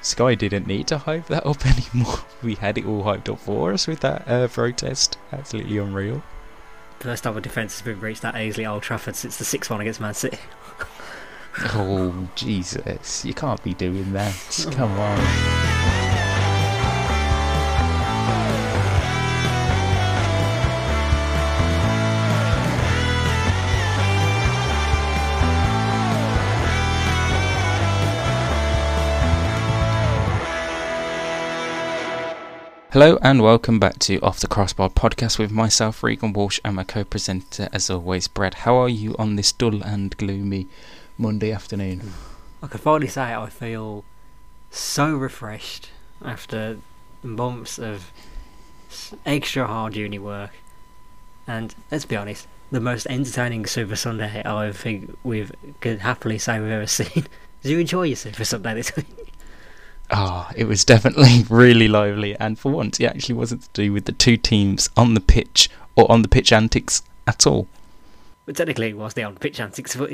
Sky didn't need to hype that up anymore. We had it all hyped up for us with that uh, protest. Absolutely unreal. First time a defence has been reached at Aisley Old Trafford since the 6 1 against Man City. oh, Jesus. You can't be doing that. Come on. Hello and welcome back to Off the Crossbar podcast with myself, Regan Walsh, and my co presenter, as always, Brad. How are you on this dull and gloomy Monday afternoon? I can finally say I feel so refreshed after months of extra hard uni work. And let's be honest, the most entertaining Super Sunday I think we've could happily say we've ever seen. Did you enjoy your Super Sunday this week? Ah, it was definitely really lively, and for once, it actually wasn't to do with the two teams on the pitch or on the pitch antics at all. But technically, it was the on pitch antics, but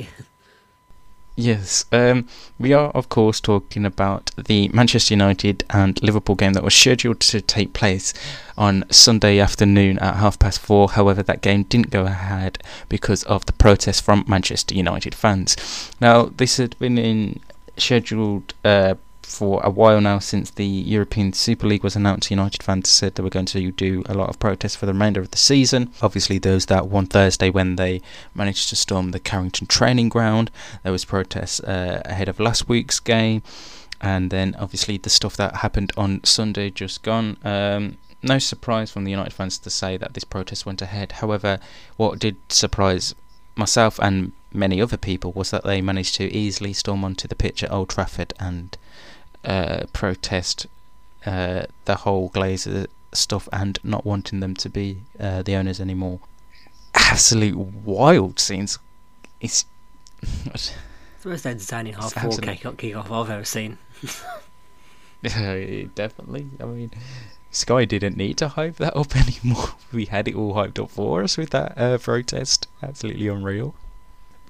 Yes, um, we are, of course, talking about the Manchester United and Liverpool game that was scheduled to take place on Sunday afternoon at half past four. However, that game didn't go ahead because of the protests from Manchester United fans. Now, this had been in scheduled uh, for a while now since the European Super League was announced. United fans said they were going to do a lot of protests for the remainder of the season. Obviously, there was that one Thursday when they managed to storm the Carrington training ground. There was protests uh, ahead of last week's game, and then obviously the stuff that happened on Sunday just gone. Um, no surprise from the United fans to say that this protest went ahead. However, what did surprise myself and many other people was that they managed to easily storm onto the pitch at Old Trafford and uh, protest uh, the whole Glazer stuff and not wanting them to be uh, the owners anymore. Absolute wild scenes. It's it's the most entertaining half four absolute- kick kick off I've ever seen. definitely. I mean, Sky didn't need to hype that up anymore. We had it all hyped up for us with that uh, protest. Absolutely unreal.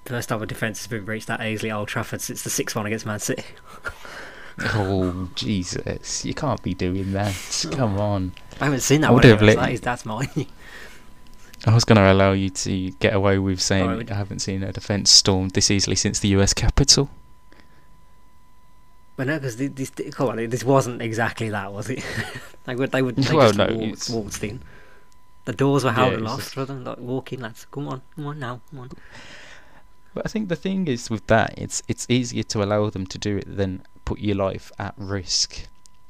First time a defence has been reached at Aisley Old Trafford since the 6 1 against Man City. Oh Jesus! You can't be doing that. Come on. I haven't seen that I would have anyway, let so that is, that's mine. I was going to allow you to get away with saying I haven't seen a defence stormed this easily since the US Capitol. but no, because this, come on, this wasn't exactly that, was it? they would, they would, they Well, just no, walked, waltzed in. The doors were held Yeah, aloft just- for them, like walk in, lads. Come on, come on now, come on. But I think the thing is with that, it's it's easier to allow them to do it than put your life at risk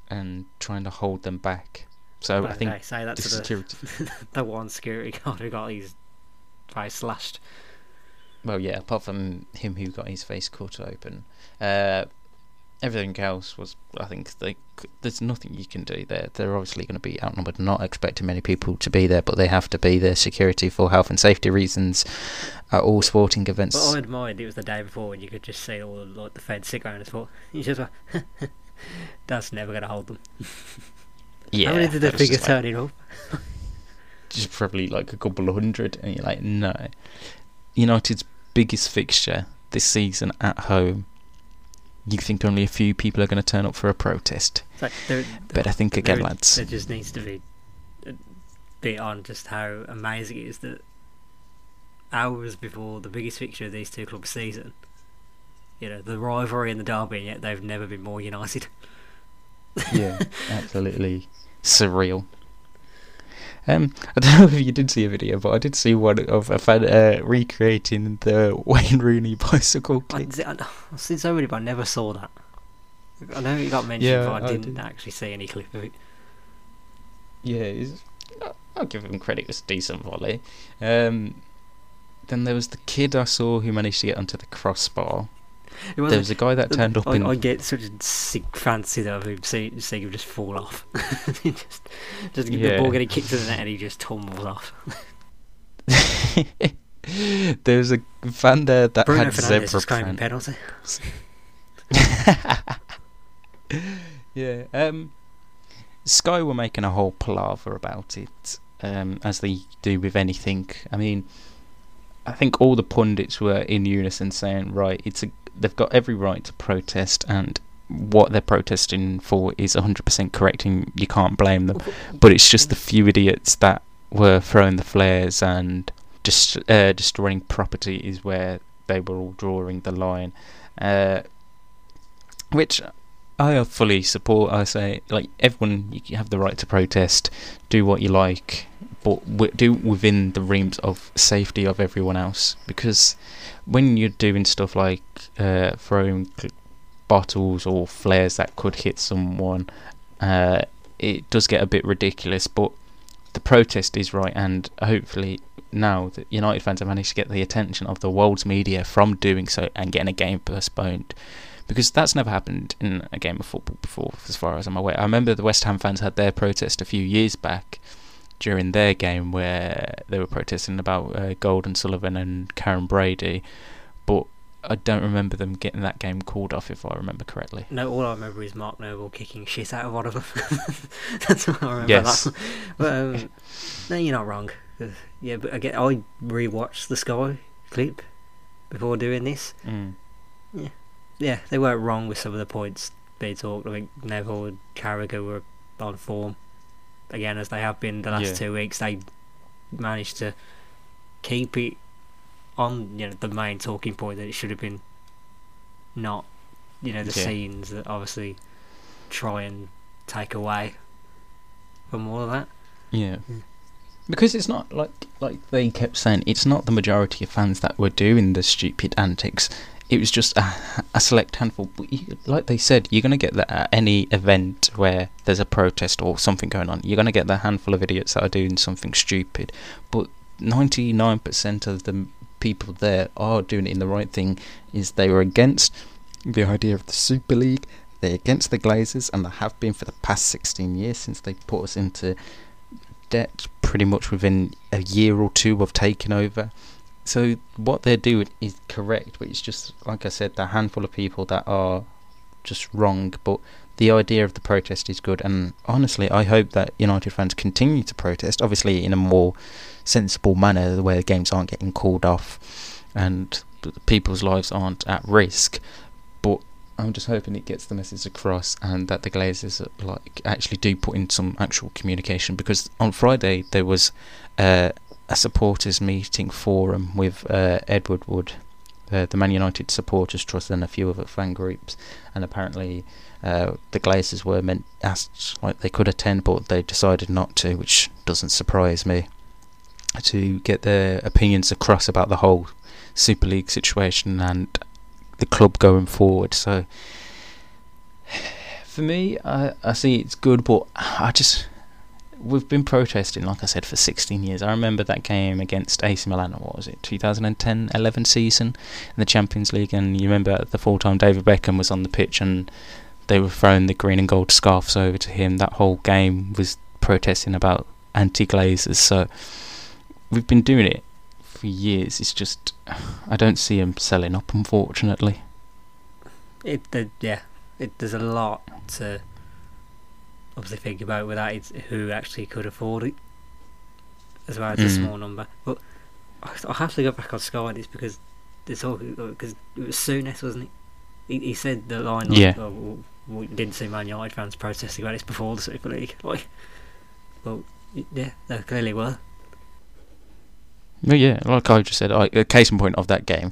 and trying to hold them back. So But I think say that the, security. the one security guard who got his face slashed. Well, yeah, apart from him who got his face cut open, uh, everything else was. I think they, there's nothing you can do there. They're obviously going to be outnumbered. Not expecting many people to be there, but they have to be there. Security for health and safety reasons at all sporting events. But I wouldn't mind. It was the day before, and you could just see all the, like the feds sit around us. Thought you just went, that's never going to hold them. yeah, How many did was figure like- turning up? just probably like a couple of hundred, and you're like, no. United's biggest fixture this season at home. You think only a few people are going to turn up for a protest? It's like there, But I think again, there, lads. there just needs to be a bit on just how amazing it is that hours before the biggest fixture of these two clubs' season, you know, the rivalry and the derby, and yet they've never been more united. yeah, absolutely surreal. Um, I don't know if you did see a video, but I did see one of a fan uh, recreating the Wayne Rooney bicycle I, kick. I, seen so many, but I never saw that. I know it got mentioned, Yeah, but I I didn't did. actually see any clip of it. Yeah, it's, I'll give him credit. It was a decent volley. Um, then there was the kid I saw who managed to get onto the crossbar. There was a guy that turned up I, in. I get such a sick fancy though of him seeing, seeing him just fall off. Just, just the Yeah. ball getting kicked to the net and he just tumbles off. there was a fan there that Bruno had Fernandes zebra print. penalty. yeah. Um, Sky were making a whole palaver about it, um, as they do with anything. I mean, I think all the pundits were in unison saying, right, it's a, they've got every right to protest, and what they're protesting for is 100% correct, and you can't blame them. But it's just the few idiots that were throwing the flares and just uh, destroying property is where they were all drawing the line. Uh, which I fully support. I say, like everyone, you have the right to protest, do what you like, but do it within the realms of safety of everyone else. Because when you're doing stuff like uh, throwing bottles or flares that could hit someone, uh, it does get a bit ridiculous. But the protest is right, and hopefully now that United fans have managed to get the attention of the world's media from doing so and getting a game postponed because that's never happened in a game of football before, as far as I'm aware. I remember the West Ham fans had their protest a few years back during their game where they were protesting about uh, Gold and Sullivan and Karren Brady, but I don't remember them getting that game called off, if I remember correctly. No, all I remember is Mark Noble kicking shit out of one of them. That's all I remember. Yes. But um, no, you're not wrong. Yeah, but again, I rewatched the Sky clip before doing this. Mm. Yeah, they weren't wrong with some of the points they talked. I think Neville and Carragher were on form again, as they have been the last Yeah. two weeks. They managed to keep it on, you know, the main talking point that it should have been not, you know, the Yeah. scenes that obviously try and take away from all of that. Yeah. Mm. Because it's not like like they kept saying, it's not the majority of fans that were doing the stupid antics. It was just a, a select handful. You, like they said, you're to get that at any event where there's a protest or something going on. You're to get the handful of idiots that are doing something stupid. But 99% of the people there are doing it in the right thing. Is they were against the idea of the Super League. They're against the Glazers, and they have been for the past 16 years since they put us into debt pretty much within a year or two of taking over. So what they're doing is correct, but it's just like I said, the handful of people that are just wrong. But the idea of the protest is good, and honestly, I hope that United fans continue to protest. Obviously, in a more sensible manner, where the games aren't getting called off, and people's lives aren't at risk. I'm just hoping it gets the message across, and that the Glazers like actually do put in some actual communication. Because on Friday there was uh, a supporters meeting forum with uh, Ed Woodward, uh, the Man United supporters trust, and a few other fan groups, and apparently uh, the Glazers were meant asked like they could attend, but they decided not to, which doesn't surprise me. To get their opinions across about the whole Super League situation and the club going forward. So for me, I, I see it's good, but I just we've been protesting, like I said, for 16 years. I remember that game against AC Milan. What was it, 2010-11 season in the Champions League? And you remember the full time David Beckham was on the pitch and they were throwing the green and gold scarves over to him. That whole game was protesting about anti-glazers. So we've been doing it for years. It's just I don't see him selling up, unfortunately. It, the, yeah, it, there's a lot to obviously think about with that. It's who actually could afford it, as well as a Mm. small number. But I I have to go back on Sky this because it's all because it was Souness, wasn't it? He, he said the line. Like, Yeah. Oh, we didn't see Man United fans protesting about this before the Super League. Like, well, yeah, they clearly were. Well, yeah, like I just said, I, a case in point of that game,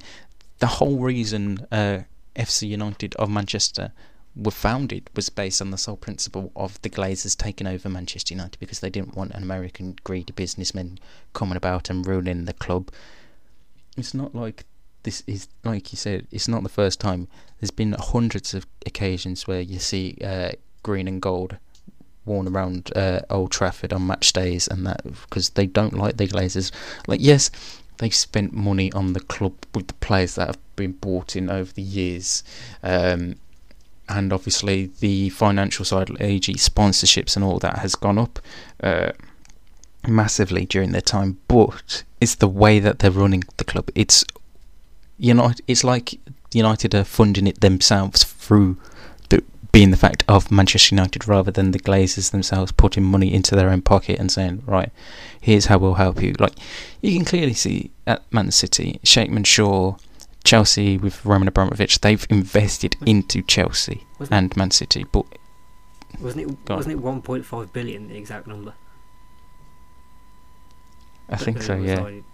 the whole reason uh, FC United of Manchester were founded was based on the sole principle of the Glazers taking over Manchester United because they didn't want an American greedy businessman coming about and ruining the club. It's not like this is like you said. It's not the first time. There's been hundreds of occasions where you see uh, green and gold worn around uh, Old Trafford on match days and that because they don't like the Glazers. Like yes, they've spent money on the club with the players that have been bought in over the years. Um, and obviously the financial side, AG sponsorships and all that has gone up uh, massively during their time. But it's the way that they're running the club. It's you know, it's like United are funding it themselves through being the fact of Manchester United rather than the Glazers themselves putting money into their own pocket and saying, right, here's how we'll help you. Like you can clearly see at Man City, Sheikh Shaw, Chelsea with Roman Abramovich, they've invested into Chelsea Wasn't and Man City, but Wasn't it? Wasn't it 1.5 billion the exact number? I think so. Yeah, like,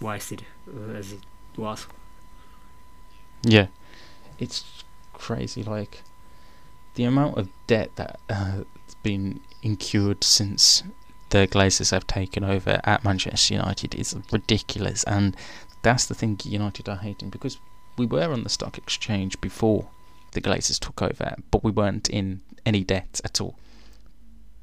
wasted uh, as it was. yeah. It's crazy. Like the amount of debt that uh, been incurred since the Glazers have taken over at Manchester United is ridiculous, and that's the thing United are hating because we were on the stock exchange before the Glazers took over, but we weren't in any debt at all.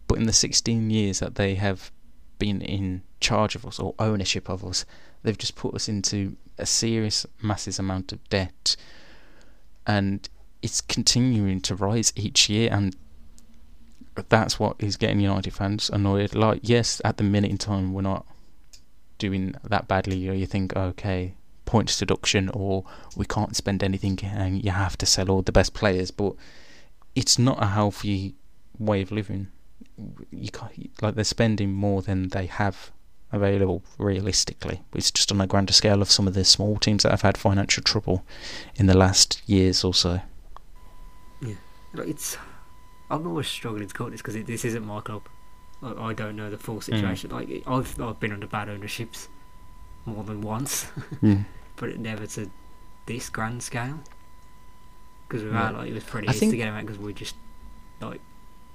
But in the 16 years that they have been in charge of us or ownership of us, they've just put us into a serious, massive amount of debt, and it's continuing to rise each year, and that's what is getting United fans annoyed. Like, yes, at the minute in time, we're not doing that badly, you think, okay, points deduction, or we can't spend anything, and you have to sell all the best players, but it's not a healthy way of living. You can't, like they're spending more than they have available realistically. It's just on a grander scale of some of the small teams that have had financial trouble in the last years or so. Like, it's. I'm always struggling to call this because this isn't my club. I, I don't know the full situation. Like I've I've been under bad ownerships more than once, Mm. but it never to this grand scale. Because without Yeah. like it was pretty I easy think- to get them out because we just like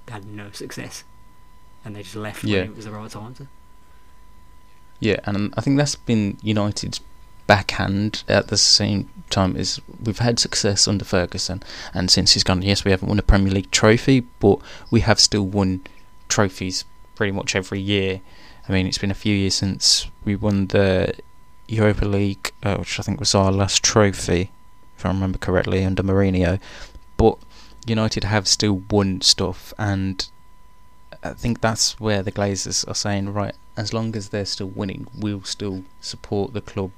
had no success, and they just left Yeah. when it was the right time to. Yeah, and I think that's been United's backhand at the same time is we've had success under Ferguson, and since he's gone, yes, we haven't won a Premier League trophy, but we have still won trophies pretty much every year. I mean, it's been a few years since we won the Europa League, uh, which I think was our last trophy, if I remember correctly, under Mourinho. But United have still won stuff, and I think that's where the Glazers are saying, right, as long as they're still winning, we'll still support the club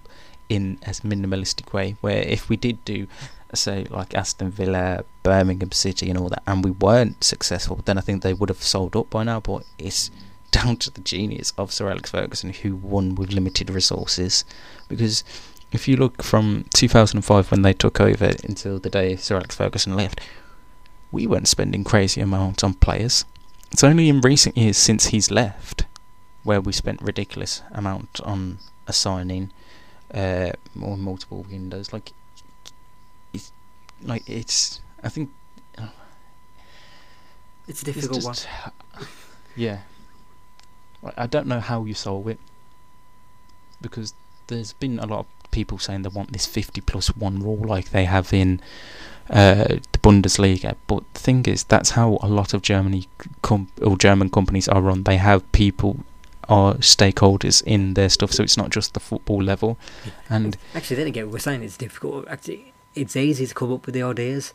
in as minimalistic way. Where if we did do, say, like Aston Villa, Birmingham City, and all that, and we weren't successful, then I think they would have sold up by now. But it's down to the genius of Sir Alex Ferguson, who won with limited resources. Because if you look from 2005 when they took over until the day Sir Alex Ferguson left, we weren't spending crazy amounts on players. It's only in recent years since he's left where we spent ridiculous amount on a signing uh, or multiple windows. Like, it's like it's. I think It's a it's difficult one. Yeah, Like, I don't know how you solve it because there's been a lot of people saying they want this 50 plus one rule like they have in uh, the Bundesliga. But the thing is, that's how a lot of Germany com- or German companies are run. They have people are stakeholders in their stuff, so it's not just the football level. And Actually, then again, we're saying it's difficult. Actually, it's easy to come up with the ideas.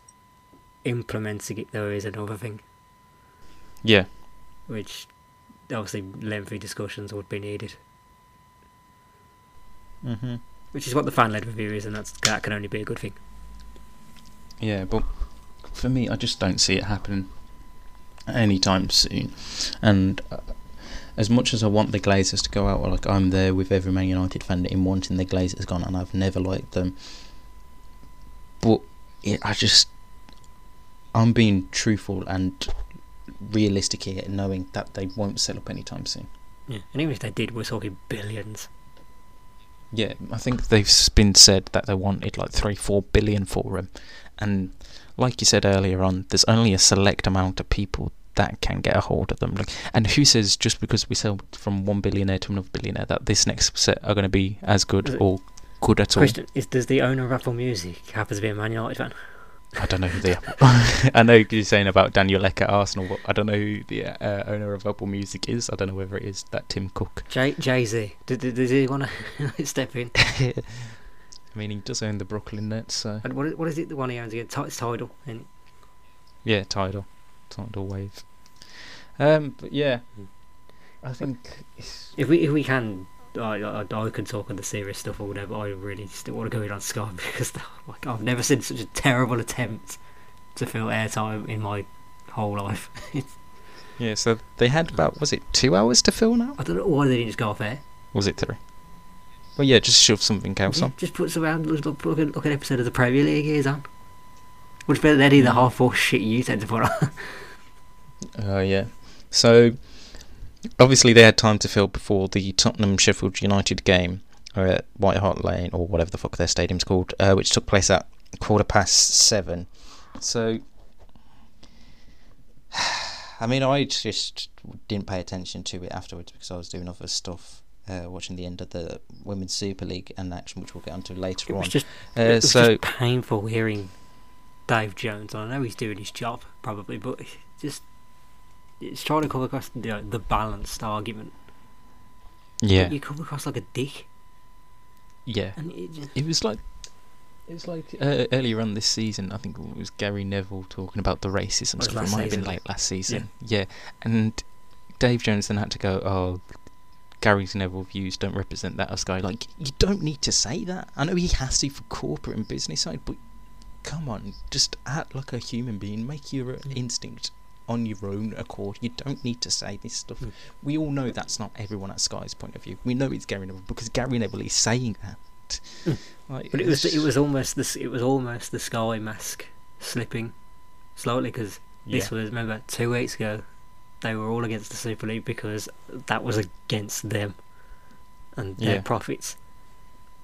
Implementing it though is another thing, yeah, which obviously lengthy discussions would be needed. mm-hmm. Which is what the fan-led review is, and that's that can only be a good thing. yeah, but for me, I just don't see it happening anytime soon. And uh, as much as I want the Glazers to go out, like I'm there with every Man United fan in wanting the Glazers gone, and I've never liked them. But it, I just, I'm being truthful and realistic here, knowing that they won't sell up anytime soon. Yeah, and even if they did, we're talking billions. Yeah, I think they've been said that they wanted like three, four billion for him, and like you said earlier on, there's only a select amount of people that can get a hold of them. Like, and who says just because we sell from one billionaire to another billionaire that this next set are going to be as good it- or good at all? Question is: Does the owner of Apple Music happen to be a Man United fan? I don't know who the I know you're saying about Daniel Ek at Arsenal, but I don't know who the uh, owner of Apple Music is. I don't know whether it is that Tim Cook. Jay Jay Z. Does, he want to step in? I mean, he does own the Brooklyn Nets, so And what, is- what is it? The one he owns again? It's Tidal. And yeah, tidal, tidal wave. Um, but yeah, I think it's, if we if we can, I, I, I could talk on the serious stuff or whatever. I really still want to go in on Sky because like I've never seen such a terrible attempt to fill airtime in my whole life. Yeah. So they had about was it two hours to fill now? I don't know why they didn't just go off air. Was it three? Well, yeah, just shove something else Yeah, on. just put some around. Look, look, look, at- look at an episode of the Premier League Years on. Much better than any of the Mm. half four shit you tend to put on. Oh yeah. So obviously they had time to fill before the Tottenham Sheffield United game at White Hart Lane or whatever the fuck their stadium's called, uh, which took place at quarter past seven. So I mean, I just didn't pay attention to it afterwards because I was doing other stuff. Uh, watching the end of the Women's Super League and action, which we'll get onto later on. just Uh, it was so just painful hearing Dave Jones. I know he's doing his job probably, but just it's trying to come across you know, the balanced argument. yeah, But you come across like a dick, yeah. and it just It was like it was like uh, earlier on this season. I think it was Gary Neville talking about the racism stuff. It might have been late last season. Yeah. and Dave Jones then had to go. Oh, Gary's Neville views don't represent that us guy. Like you don't need to say that. I know he has to for corporate and business side, but come on, just act like a human being. Make your instinct on your own accord. You don't need to say this stuff. Mm. We all know that's not everyone at Sky's point of view. We know it's Gary Neville because Gary Neville is saying that. Mm. Like, But it was it was almost this it was almost the sky mask slipping slowly because this Yeah. was remember two weeks ago they were all against the Super League because that was against them and their Yeah. profits.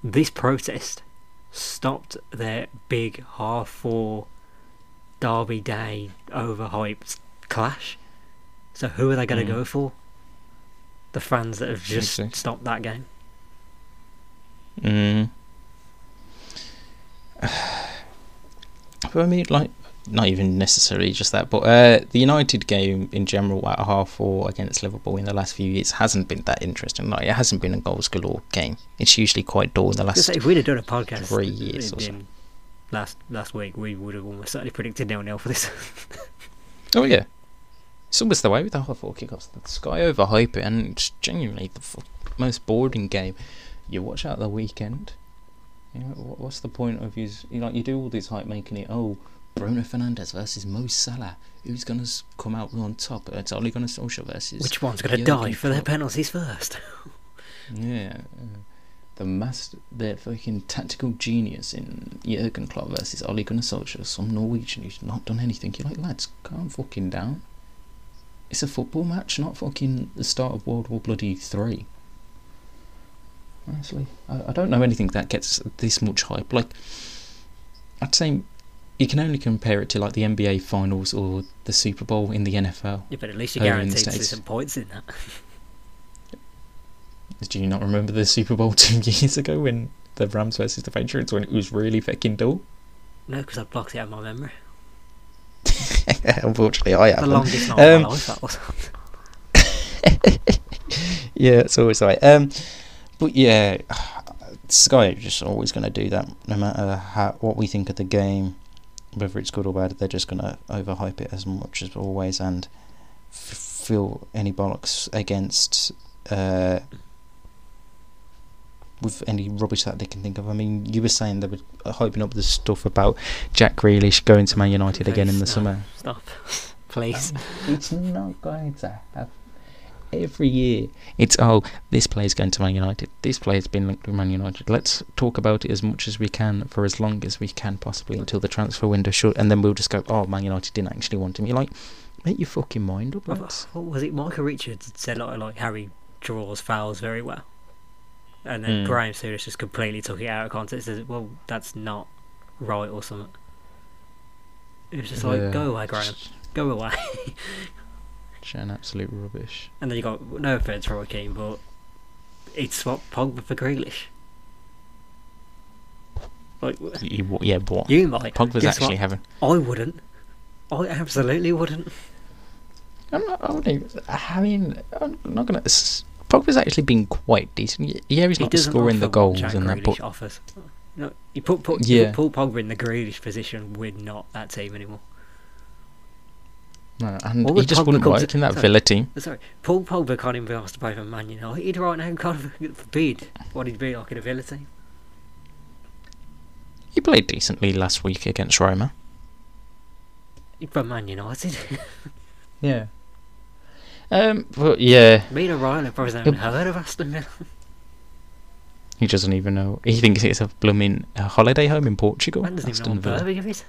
This protest stopped their big half four Derby Day overhyped clash. So who are they going to Mm. go for? The fans that have just stopped that game. Mm. but I mean, like, not even necessarily just that, but uh, the United game in general at half four against Liverpool in the last few years hasn't been that interesting. Like, it hasn't been a goals galore game. It's usually quite dull in the last. if we'd have done a podcast three years or so. last last week, we would have almost certainly predicted nil nil for this. Oh yeah, it's almost the way with the whole four kickoffs. The Sky overhype it, and it's genuinely the most boring game. You watch out the weekend. You know, what, what's the point of you? You like you do all this hype, making it oh. Bruno Fernandes versus Mo Salah. Who's gonna come out on top? It's only gonna Solskjaer versus Which one's going to die for their penalties first? Yeah, uh, the master, the fucking tactical genius in Jurgen Klopp versus Ole Gunnar Solskjaer, some Norwegian who's not done anything. You're like, lads, calm fucking down. It's a football match, not fucking the start of World War Bloody Three. Honestly, I, I don't know anything that gets this much hype. Like, I'd say you can only compare it to like the NBA Finals or the Super Bowl in the NFL. Yeah, but at least you're guaranteed some points in that. Do you not remember the Super Bowl two years ago when the Rams versus the Patriots when it was really fucking dull? No, because I blocked it out of my memory. Unfortunately, I haven't. longest night of Um, my life, that was. yeah, it's always right. Um, but yeah, Sky are just always going to do that, no matter how what we think of the game, whether it's good or bad. They're just going to overhype it as much as always and f- fill any bollocks against. Uh, with any rubbish that they can think of. I mean, you were saying they were uh, hyping up the stuff about Jack Grealish going to Man United again in the Please, summer. Stop. Please. It's not going to happen. Every year, it's oh, this player's going to Man United. This player's been linked with Man United. Let's talk about it as much as we can for as long as we can possibly until the transfer window shut, and then we'll just go, oh, Man United didn't actually want him. You're like, make your fucking mind up, What, oh, what was it? Michael Richards said like, like Harry draws fouls very well, and then Mm. Graham Souness just completely took it out of context. Says, "Well, that's not right or something." It was just like, Yeah. "Go away, Graham. Go away." An absolute rubbish. and then you got no offense for Roy Keane, but it's swapped Pogba for Grealish. Like You, yeah, what? you might. Pogba's actually what? having. I wouldn't. I absolutely wouldn't. I'm not. I, wouldn't, even, I mean, I'm not gonna. S- Pogba's actually been quite decent. Yeah, he's not doesn't scoring the offer what goals Jack and that, Grealish but offers. No, you put put, you put Paul Pogba in the Grealish position. We're not that team anymore. no, and What he just Pogba wouldn't come work to- in that sorry. Villa team. Sorry, Paul Pogba can't even be asked to play for Man United right now. Can't forbid what he'd be like in a Villa team. He played decently last week against Roma. He'd be Man United. Yeah. Um, but yeah, Me and Ryan have probably haven't heard of Aston Villa. he doesn't even know. He thinks it's a blooming uh, holiday home in Portugal. Man doesn't even know what Villa. Birmingham is.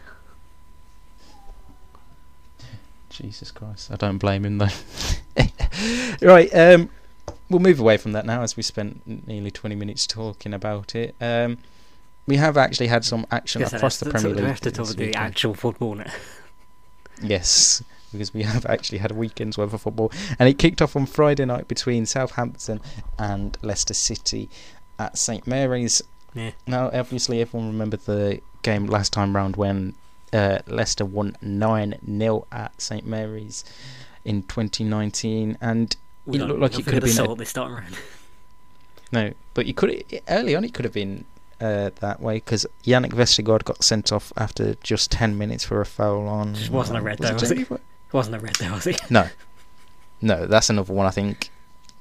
Jesus Christ, I don't blame him though. right, um, we'll move away from that now as we spent nearly 20 minutes talking about it. Um, we have actually had some action Yes, across the that's- Premier that's- League. We have to talk about the actual football now. Yes, because we have actually had a weekend's worth of football, and it kicked off on Friday night between Southampton and Leicester City at St Mary's. Yeah. Now, obviously, everyone remembered the game last time round when uh, Leicester won nine 0 at St Mary's in 2019, and We It looked like it could have been a- this time around. no, but you could early on it could have been uh, that way because Jannik Vestergaard got sent off after just 10 minutes for a foul on. Just wasn't a red though, was it? Jamie Wa- It wasn't a red there, was it? No, no, that's another one. I think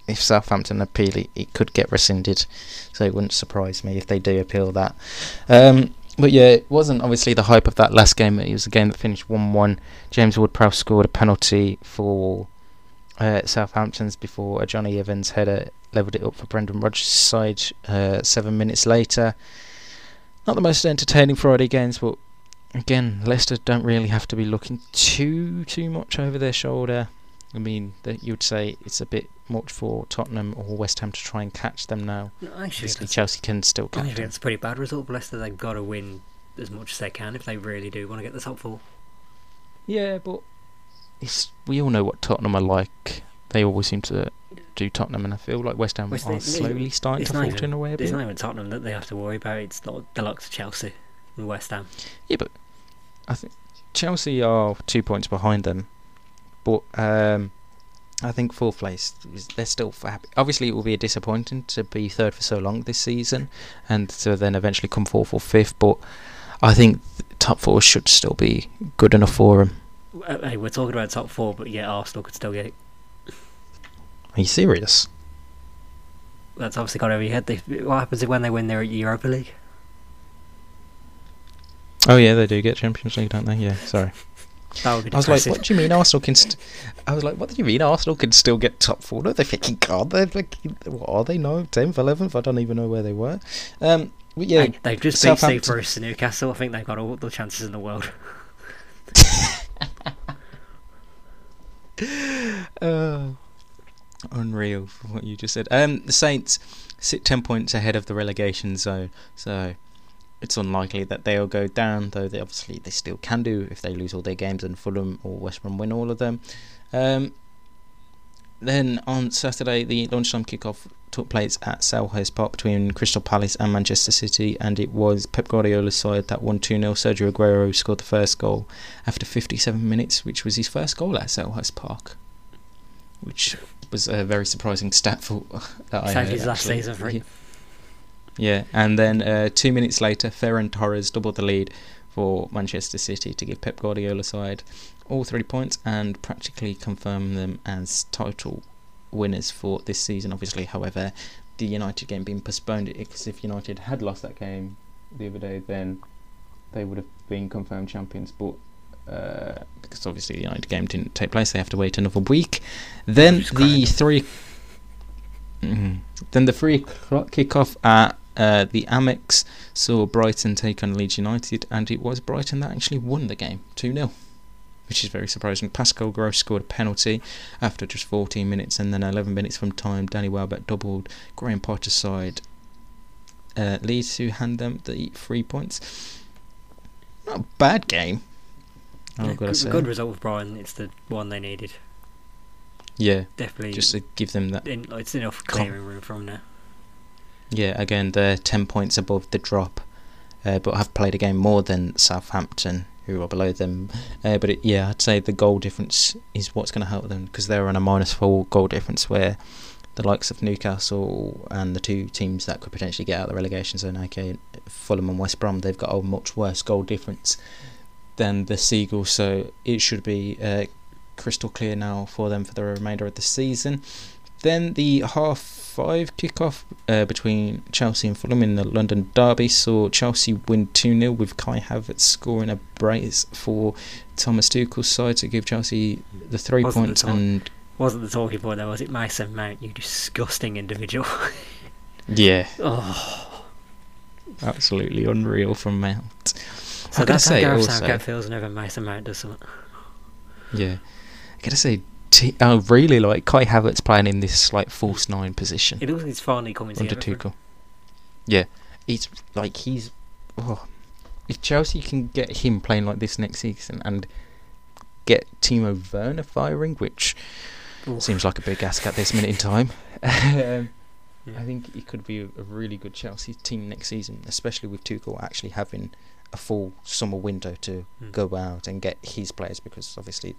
if Southampton appeal it, it could get rescinded, so it wouldn't surprise me if they do appeal that. Um, but yeah, it wasn't obviously the hype of that last game. It was a game that finished one-one. James Ward-Prowse scored a penalty for uh, Southampton's before a Jonny Evans header levelled it up for Brendan Rodgers' side. Uh, seven minutes later, not the most entertaining Friday games, but again, Leicester don't really have to be looking too too much over their shoulder. I mean, that you'd say it's a bit much for Tottenham or West Ham to try and catch them now. No, actually, Obviously, Chelsea can still catch them. It's a pretty bad result for Leicester. They've got to win as much as they can if they really do want to get the top four. Yeah, but it's, we all know what Tottenham are like. They always seem to do Tottenham, and I feel like West Ham it's are slowly starting to falter in a way a It's bit. not even Tottenham that they have to worry about. It's not the likes of Chelsea and West Ham. Yeah, but I think Chelsea are two points behind them, but um, I think fourth place they're still happy. Obviously, it will be a disappointing to be third for so long this season, and to then eventually come fourth or fifth. But I think top four should still be good enough for them. Uh, Hey, we're talking about top four, but yeah, Arsenal could still get it. Are you serious? That's obviously got over your head. They, what happens if when they win their Europa League? Oh yeah, they do get Champions League, don't they? Yeah, sorry. That would be I was like, what do you mean Arsenal can? St-? I was like, what do you mean Arsenal can still get top four? No, they fucking can't. They're fucking, what are they? No, tenth, eleventh. I don't even know where they were. Um, yeah, Hey, they've just beat Southampton- Bruce to Newcastle. I think they've got all the chances in the world. Uh, unreal for what you just said. Um, the Saints sit ten points ahead of the relegation zone, so it's unlikely that they'll go down. Though they obviously they still can do if they lose all their games and Fulham or West Brom win all of them. Um, then on Saturday, the lunchtime kickoff took place at Selhurst Park between Crystal Palace and Manchester City, and it was Pep Guardiola's side that won 2 0. Sergio Aguero scored the first goal after 57 minutes, which was his first goal at Selhurst Park, which was a very surprising stat for that I heard, his last season for. Yeah. Yeah, and then uh, two minutes later, Ferran Torres doubled the lead for Manchester City to give Pep Guardiola's side all three points and practically confirm them as title winners for this season. Obviously, however, the United game being postponed because if United had lost that game the other day, then they would have been confirmed champions. But uh, because obviously the United game didn't take place, they have to wait another week. Then the three. Mhm. Then the three o'clock kickoff at uh, the Amex saw Brighton take on Leeds United, and it was Brighton that actually won the game 2 0, which is very surprising. Pascal Gross scored a penalty after just 14 minutes, and then 11 minutes from time, Danny Welbeck doubled Graham Potter's side. Uh, Leeds to hand them the three points. Not a bad game. Yeah, I've got to good, good result with Brighton. It's the one they needed. Yeah, Definitely. just to give them that. in, it's enough clearing room from now. Yeah, again, they're 10 points above the drop uh, but have played a game more than Southampton, who are below them. Uh, but it, yeah, I'd say the goal difference is what's going to help them because they're on a minus four goal difference where the likes of Newcastle and the two teams that could potentially get out of the relegation zone, aka Fulham and West Brom, they've got a much worse goal difference than the Seagulls. So it should be uh, crystal clear now for them for the remainder of the season. Then the half five kickoff uh, between Chelsea and Fulham in the London Derby saw Chelsea win 2 0 with Kai Havertz scoring a brace for Thomas Tuchel's side to give Chelsea the three Wasn't points the talk- and Wasn't the talking point though? Was it Mason Mount? You disgusting individual. yeah, oh, absolutely unreal from Mount. so I that's how say Gareth also, Southgate feels whenever Mason Mount does something. yeah, I gotta say, t- I really like Kai Havertz playing in this like false nine position. It looks like it's finally coming under together. for him. Tuchel. Yeah, he's like he's. Oh, if Chelsea can get him playing like this next season and get Timo Werner firing, which Oof. seems like a big ask at this minute in time, um, Yeah. I think it could be a, a really good Chelsea team next season, especially with Tuchel actually having a full summer window to Mm. go out and get his players because obviously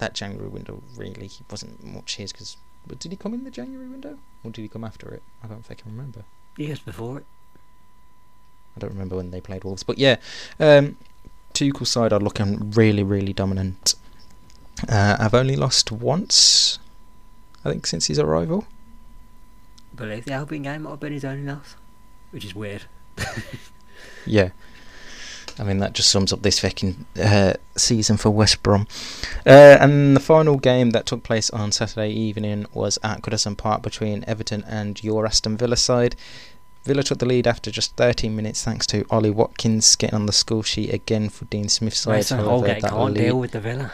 that January window really he wasn't much his because. But did he come in the January window or did he come after it? I don't think I can remember. Years before it. I don't remember when they played Wolves, but yeah, um, Tuchel's side are looking really, really dominant. Uh, I've only lost once, I think, since his arrival. believe the Albion game might have been his only loss, which is weird. Yeah, I mean that just sums up this fucking uh, season for West Brom. Uh, and the final game that took place on Saturday evening was at Goodison Park between Everton and your Aston Villa side. Villa took the lead after just 13 minutes thanks to Ollie Watkins getting on the score sheet again for Dean Smith's side. Mason Holgate can't lead- deal with the Villa.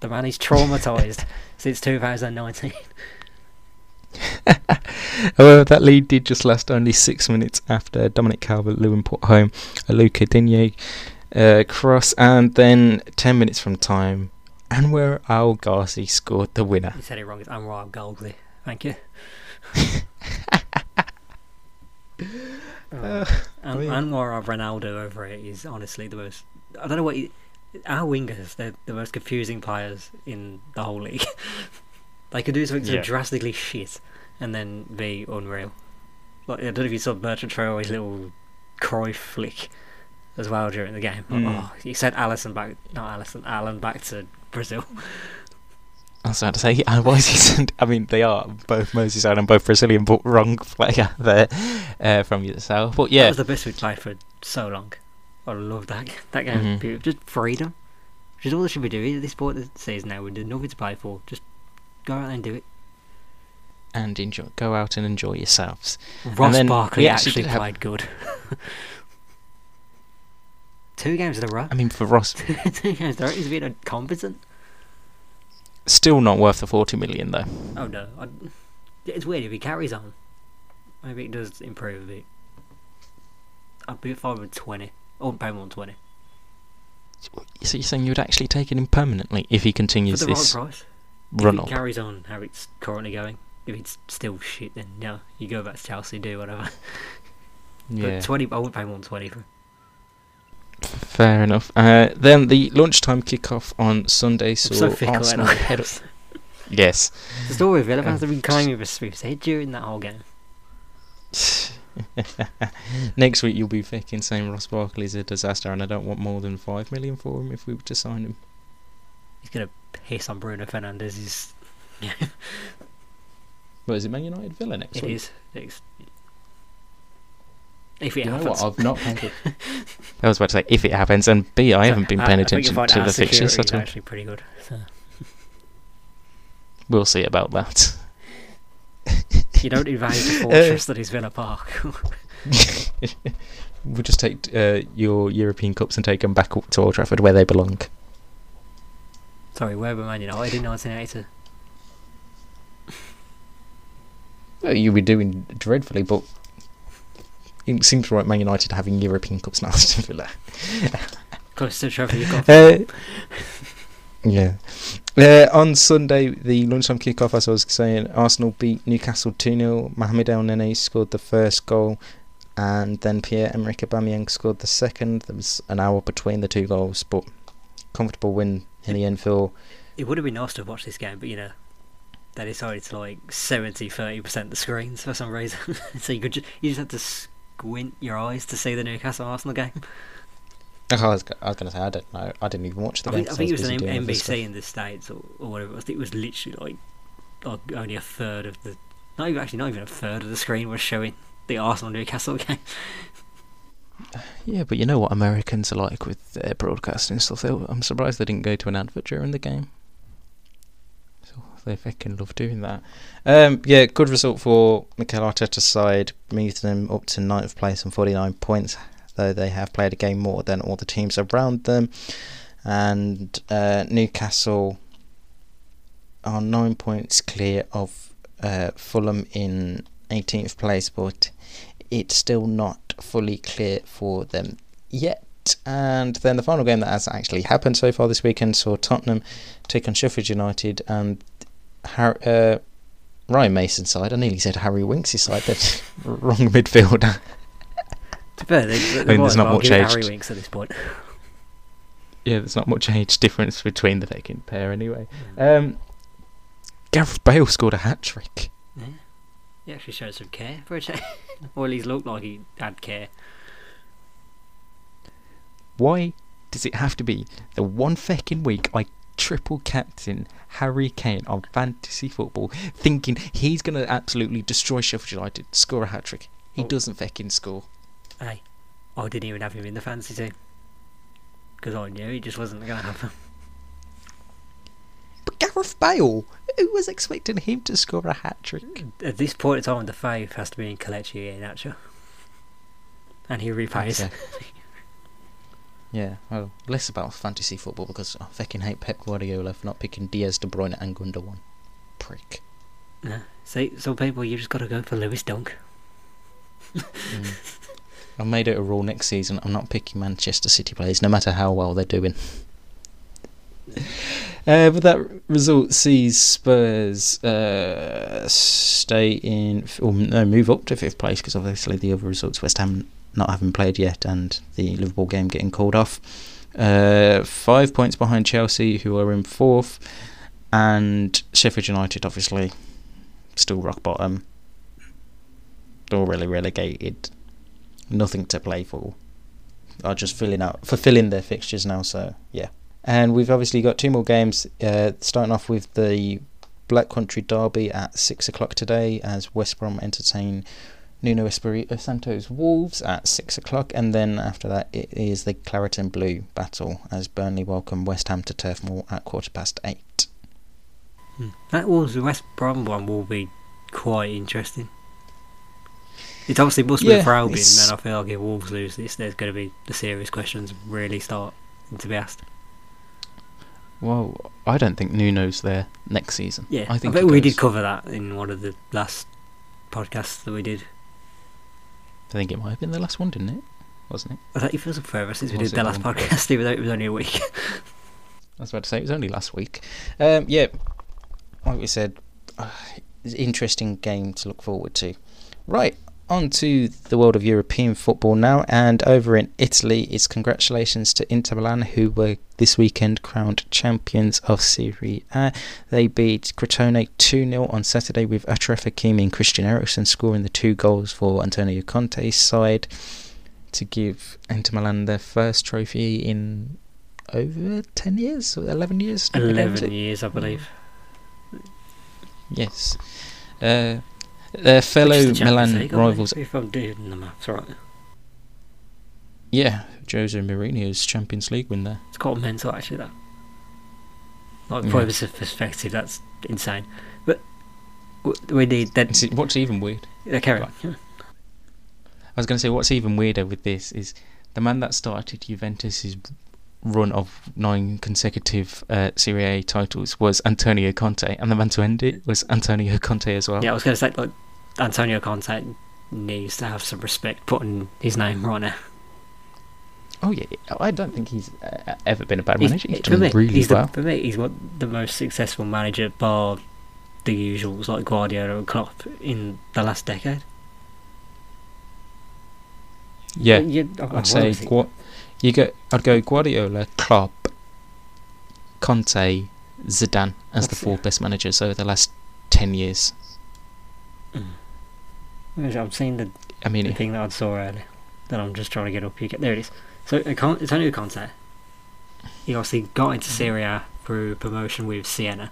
The man is traumatised since 2019. However, that lead did just last only six minutes after Dominic Calvert-Lewin put home a Luca Digne uh, cross, and then ten minutes from time, Anwar El Ghazi scored the winner. You said it wrong. It's Anwar Goldley. Thank you. Uh, An- Anwar Ronaldo over it is honestly the most. I don't know what. He, our wingers, they're the most confusing players in the whole league. they could do something so Yeah. drastically shit and then be unreal. Like I don't know if you saw Bertrand Traore's little Cruyff flick as well during the game. Mm. Oh, he sent Alisson back, not Alisson, Allan back to Brazil. I was about to say, uh, why is he sent? I mean, they are both Moses and both Brazilian, but wrong player there uh, from yourself. But yeah, That yeah, was the best we've played for so long. I love that that game. Mhm. Beautiful. Just freedom, which is all they should be doing at this point of the season. Now, with nothing to play for, just go out and do it. and enjoy, go out and enjoy yourselves. Ross then Barkley we actually actually, did have- played good. Two games in a row. I mean, for Ross, Two games in a row. He's been competent. still not worth the forty million though. Oh no, I, it's weird if he carries on. Maybe it does improve a bit. I'd be fine with twenty. I wouldn't pay more than twenty So you're saying you would actually take him permanently if he for continues the this right price. Run it carries on how it's currently going, if it's still shit, then no, you go back to Chelsea, do whatever. Yeah, But twenty, I wouldn't pay more than twenty for. fair enough. Uh, then the lunchtime kickoff on Sunday saw so. Arsenal head up. Yes. the story of Um, have been claiming with a head during that whole game. Next week you'll be fucking saying Ross Barkley's a disaster, and I don't want more than five million for him if we were to sign him. He's gonna piss on Bruno Fernandes's. What is it, Man United Villa next It week? is. It's, if it You know happens. what? I've not paid. I was about to say if it happens, and B, I haven't been paying I attention you'll to the fixtures security at all. is actually pretty good. So. We'll see about that. You don't invade the fortress that is Villa Park. we'll just take uh, your European cups and take them back to Old Trafford where they belong. Sorry, where were Man United in 1982? Well, you'll be doing dreadfully, but it seems right. Man United having European cups now. Close to trophy you've got. Uh, yeah. Uh, on Sunday, the lunchtime kickoff, as I was saying, Arsenal beat Newcastle 2 0. Mohamed Elneny scored the first goal, and then Pierre Emerick Aubameyang scored the second. There was an hour between the two goals, but comfortable win in the end. It would have been nice to watch this game, but you know, they decided to like 70 30% the screens for some reason. so you could just, you just had to squint your eyes to see the Newcastle Arsenal game. Oh, I was, I was going to say I don't know. I didn't even watch the I game. think, I think it was an NBC in the States or, or whatever it was. It was literally like, like only a third of the. Not even, actually, not even a third of the screen was showing the Arsenal Newcastle game. Yeah, but you know what Americans are like with their broadcasting stuff. I'm surprised they didn't go to an advert during the game. So they fucking love doing that. Um, yeah, good result for Mikel Arteta's side, moving them up to ninth place and 49 points, though they have played a game more than all the teams around them. And uh, Newcastle are nine points clear of uh, Fulham in 18th place, but it's still not fully clear for them yet. And then the final game that has actually happened so far this weekend saw Tottenham take on Sheffield United and Har- uh, Ryan Mason's side. I nearly said Harry Winks' side. That's wrong midfielder. To be fair, they, they I mean, there's not much age. Harry Winks at this point. yeah, there's not much age difference between the second pair anyway. Um, Gareth Bale scored a hat trick. Yeah. He actually showed some care for a change. or at least looked like he had care. Why does it have to be the one fucking week I triple captain Harry Kane on fantasy football, thinking he's gonna absolutely destroy Sheffield United, score a hat trick? He Oh. doesn't fucking score. Hey, I didn't even have him in the fantasy team. Because I knew he just wasn't going to happen. Gareth Bale, who was expecting him to score a hat trick? At this point in time, the faith has to be in Kelechi Iheanacho. And he repays. Yeah, well, less about fantasy football because I fucking hate Pep Guardiola for not picking Dias, De Bruyne, and Gundogan. Prick. Yeah. See, some people, you just got to go for Lewis Dunk. Mm. I've made it a rule next season. I'm not picking Manchester City players, no matter how well they're doing. Uh, but that result sees Spurs uh, stay in, or no, move up to fifth place because obviously the other results, West Ham not having played yet, and the Liverpool game getting called off. Uh, five points behind Chelsea, who are in fourth, and Sheffield United, obviously, still rock bottom. Already relegated nothing to play for. Are just filling out fulfilling their fixtures now. So yeah, and we've obviously got two more games. Uh, starting off with the Black Country Derby at six o'clock today, as West Brom entertain Nuno Espirito Santo's Wolves at six o'clock, and then after that it is the Claret and Blue battle as Burnley welcome West Ham to Turf Moor at quarter past eight. Hmm. That Wolves West Brom one will be quite interesting. It obviously must be Yeah, for Albion, and I feel like if Wolves lose this, there's going to be the serious questions really start to be asked. Well, I don't think Nuno's there next season. Yeah, I think bet we did cover that in one of the last podcasts that we did. I think it might have been the last one, didn't it? Wasn't it? I thought it feels forever since we did the last podcast, even though it was only a week. I was about to say it was only last week. Um, yeah, like we said, uh, it's an interesting game to look forward to. Right, on to the world of European football now, and over in Italy, it's congratulations to Inter Milan, who were this weekend crowned champions of Serie A. They beat Crotone 2 0 on Saturday with Achraf Hakimi and Christian Eriksen scoring the two goals for Antonio Conte's side to give Inter Milan their first trophy in over 10 years or 11 years Eleven isn't years, I believe. yes uh, their fellow the Milan League, rivals If I'm doing the maths right, yeah Jose Mourinho's Champions League win there it's quite mental actually. That, like, Yeah. from a perspective, that's insane. But we need that. It's- what's even weird Yeah, carry on. I was going to say what's even weirder with this is the man that started Juventus's run of nine consecutive uh, Serie A titles was Antonio Conte and the man to end it was Antonio Conte as well Yeah, I was going to say like Antonio Conte needs to have some respect putting his name right now. oh yeah I don't think he's uh, ever been a bad manager he's for done me, really he's well the, for me, he's what the most successful manager, bar the usuals like Guardiola and Klopp in the last decade. Yeah, You, oh, I'd say? Gua- you go. I'd go Guardiola, Klopp, Conte, Zidane as the That's- four best managers over the last ten years. I'm seeing the, I mean, the thing that I saw earlier that I'm just trying to get up. here. there it is. So it's only a Conte. He obviously got into Serie A through promotion with Siena.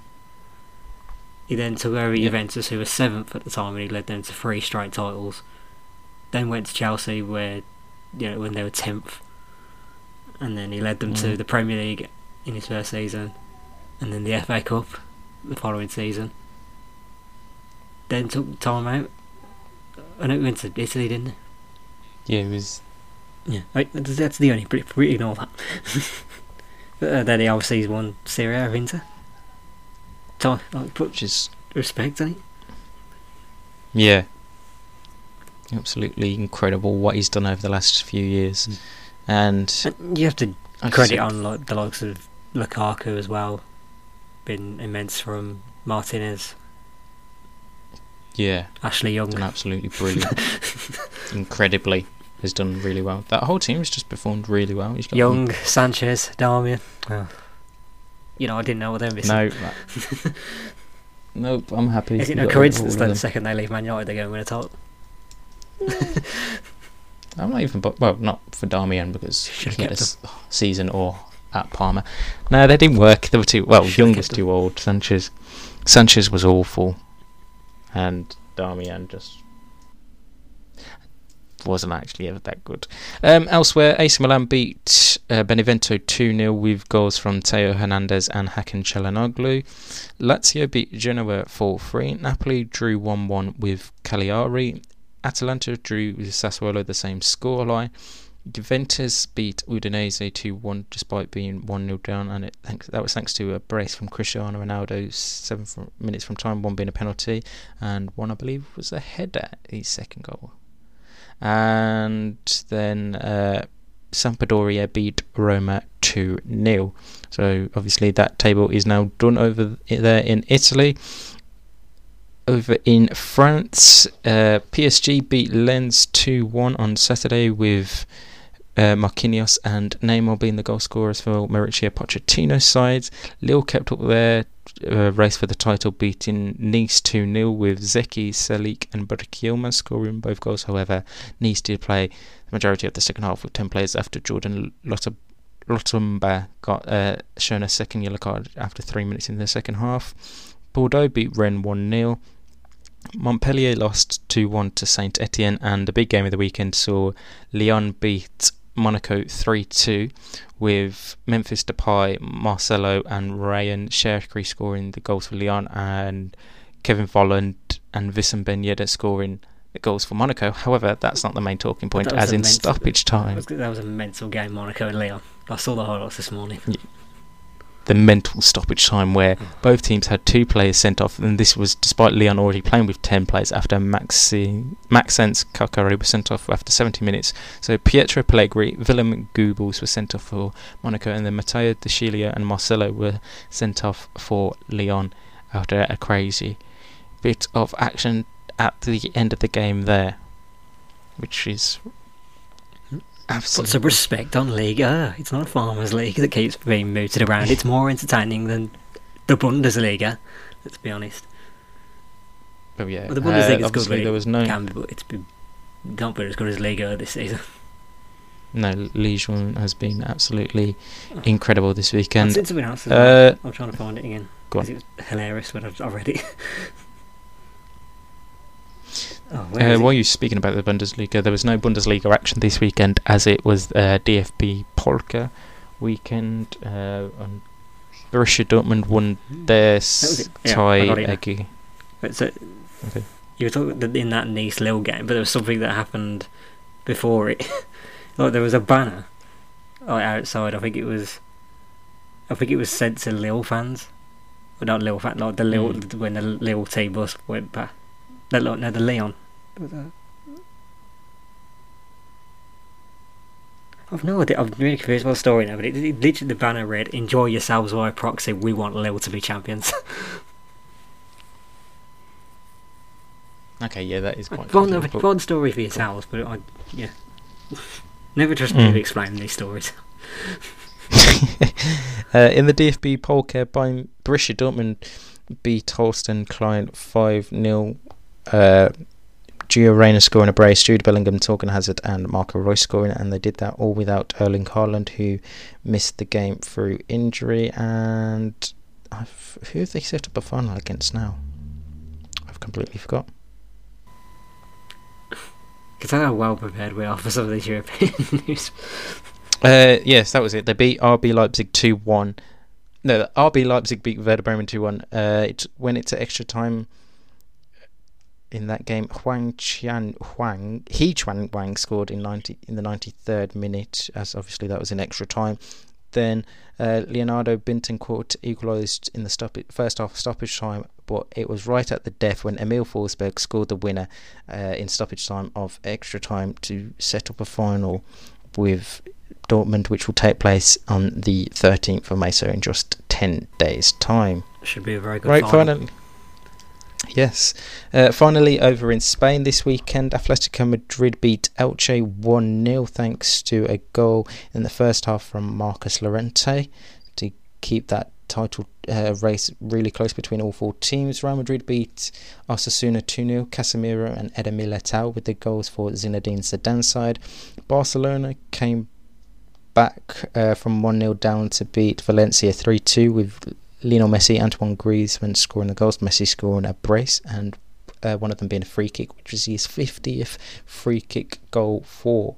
He then took over Yeah. Juventus, who was seventh at the time, and he led them to three straight titles. Then went to Chelsea, where you know when they were tenth, and then he led them to Mm. the Premier League in his first season, and then the FA Cup the following season. Then took time out, and it went to Italy, didn't it? yeah, it was. Yeah, right, that's the only. Pretty, pretty ignore that. but, uh, then he obviously won Serie A Inter. So, like, put Which is respect on it. yeah, absolutely incredible what he's done over the last few years, Mm. and And you have to I credit on like the likes of Lukaku as well. Been immense from Martinez, Yeah, Ashley Young. done absolutely brilliant. Incredibly, has done really well. That whole team has just performed really well. Young, Sanchez, Darmian. Oh. You know, I didn't know what they were missing. No, that- nope. I'm happy. Is it no coincidence that the second they leave Man United, they go and win a title? I'm not even. bu- Well, not for Darmian because he had a season or at Parma. No, they didn't work. They were too well. Should've Young was too old. Sanchez, Sanchez was awful, and Darmian just wasn't actually ever that good. Um, elsewhere, AC Milan beat uh, Benevento 2 0 with goals from Theo Hernandez and Hakan Çalhanoğlu. Lazio beat Genoa 4 3. Napoli drew 1 1 with Cagliari. Atalanta drew with Sassuolo the same scoreline. Juventus beat Udinese 2 1 despite being 1 0 down, and it that was thanks to a brace from Cristiano Ronaldo, seven from, minutes from time, one being a penalty, and one, I believe, was a header, his second goal. And then uh, Sampdoria beat Roma 2 0. So obviously that table is now done over there in Italy. Over in France, uh, PSG beat Lens 2 1 on Saturday with uh, Marquinhos and Neymar being the goal scorers for Mauricio Pochettino's side. Lille kept up their uh, race for the title, beating Nice 2 0 with Zeki, Çelik, and Burak Yılmaz scoring both goals. However, Nice did play the majority of the second half with 10 players after Jordan Lotta. Got uh, shown a second yellow card after three minutes in the second half. Bordeaux beat Rennes 1 0. Montpellier lost 2 1 to Saint Etienne, and the big game of the weekend saw Lyon beat Monaco 3 2, with Memphis Depay, Marcelo, and Rayan Cherki scoring the goals for Lyon, and Kevin Volland and Wissam Ben Yedder scoring the goals for Monaco. However, that's not the main talking point, as in mental- stoppage That time. was, that was a mental game, Monaco and Lyon. I saw the highlights this morning. The mental stoppage time where hmm. both teams had two players sent off, and this was despite Lyon already playing with 10 players after Maxi, Maxence Caqueret was sent off after 70 minutes. So Pietro Pellegrini, Willem Geubbels were sent off for Monaco, and then Matteo De Sciglio and Marcelo were sent off for Lyon after a crazy bit of action at the end of the game there, which is Put absolutely some respect on Liga. It's not a farmers' league that keeps being mooted around. It's more entertaining than the Bundesliga. Let's be honest. But yeah, Well, the uh, Bundesliga's good, obviously there was no Can be, but it's been not been as good as Liga this season. no Legion has been absolutely incredible this I've weekend. seen something else. As well. Uh, I'm trying to find it again go on. it was hilarious when I've I read it. oh, Uh, while you're speaking about the Bundesliga, there was no Bundesliga action this weekend as it was uh, DFB Pokal weekend. Uh, and Borussia Dortmund won their it. Yeah, tie it now. ag- But so, Okay. You were talking in that Nice Lille game, but there was something that happened before it. like there was a banner like, outside. I think it was. I think it was sent to Lille fans. Well, not Lille fans, like the Lille Mm. when the Lille T bus went past. No, no, no, the Lyon. I've no idea. I'm really confused about the story now, but it, it literally the banner read, "Enjoy yourselves via proxy. We want Lille to be champions." Okay, yeah, that is quite. Fun, confusing, but- fun story for yourselves, but I, yeah. Never trust me to explain these stories. uh, in the DFB Pokal, by Borussia Dortmund beat Holstein Kiel 5 0. Uh, Gio Reyna scoring a brace, Jude Bellingham, Torgan Hazard, and Marco Reus scoring, and they did that all without Erling Haaland, who missed the game through injury. And I've, who have they set up a final against now? I've completely forgot. Because I know how well prepared we are for some of these European news. Uh, yes, that was it. They beat RB Leipzig 2 1. No, RB Leipzig beat Werder Bremen 2 1. Uh, it went into extra time in that game. Huang Qian Huang, Hee-chan Hwang scored in 90 in the 93rd minute, as obviously that was in extra time. Then uh, Leonardo Bittencourt equalised in the stop- first half stoppage time, but it was right at the death when Emil Forsberg scored the winner uh, in stoppage time of extra time to set up a final with Dortmund, which will take place on the 13th of May, so in just 10 days' time. Should be a very good Right, final. finally. Yes. Uh, finally, over in Spain this weekend, Atletico Madrid beat Elche 1 0 thanks to a goal in the first half from Marcos Llorente to keep that title uh, race really close between all four teams. Real Madrid beat Osasuna 2 0, Casemiro and Eder Militao with the goals for Zinedine Zidane's side. Barcelona came back uh, from 1 0 down to beat Valencia 3 2 with Lionel Messi, Antoine Griezmann scoring the goals, Messi scoring a brace, and uh, one of them being a free kick, which is his 50th free kick goal for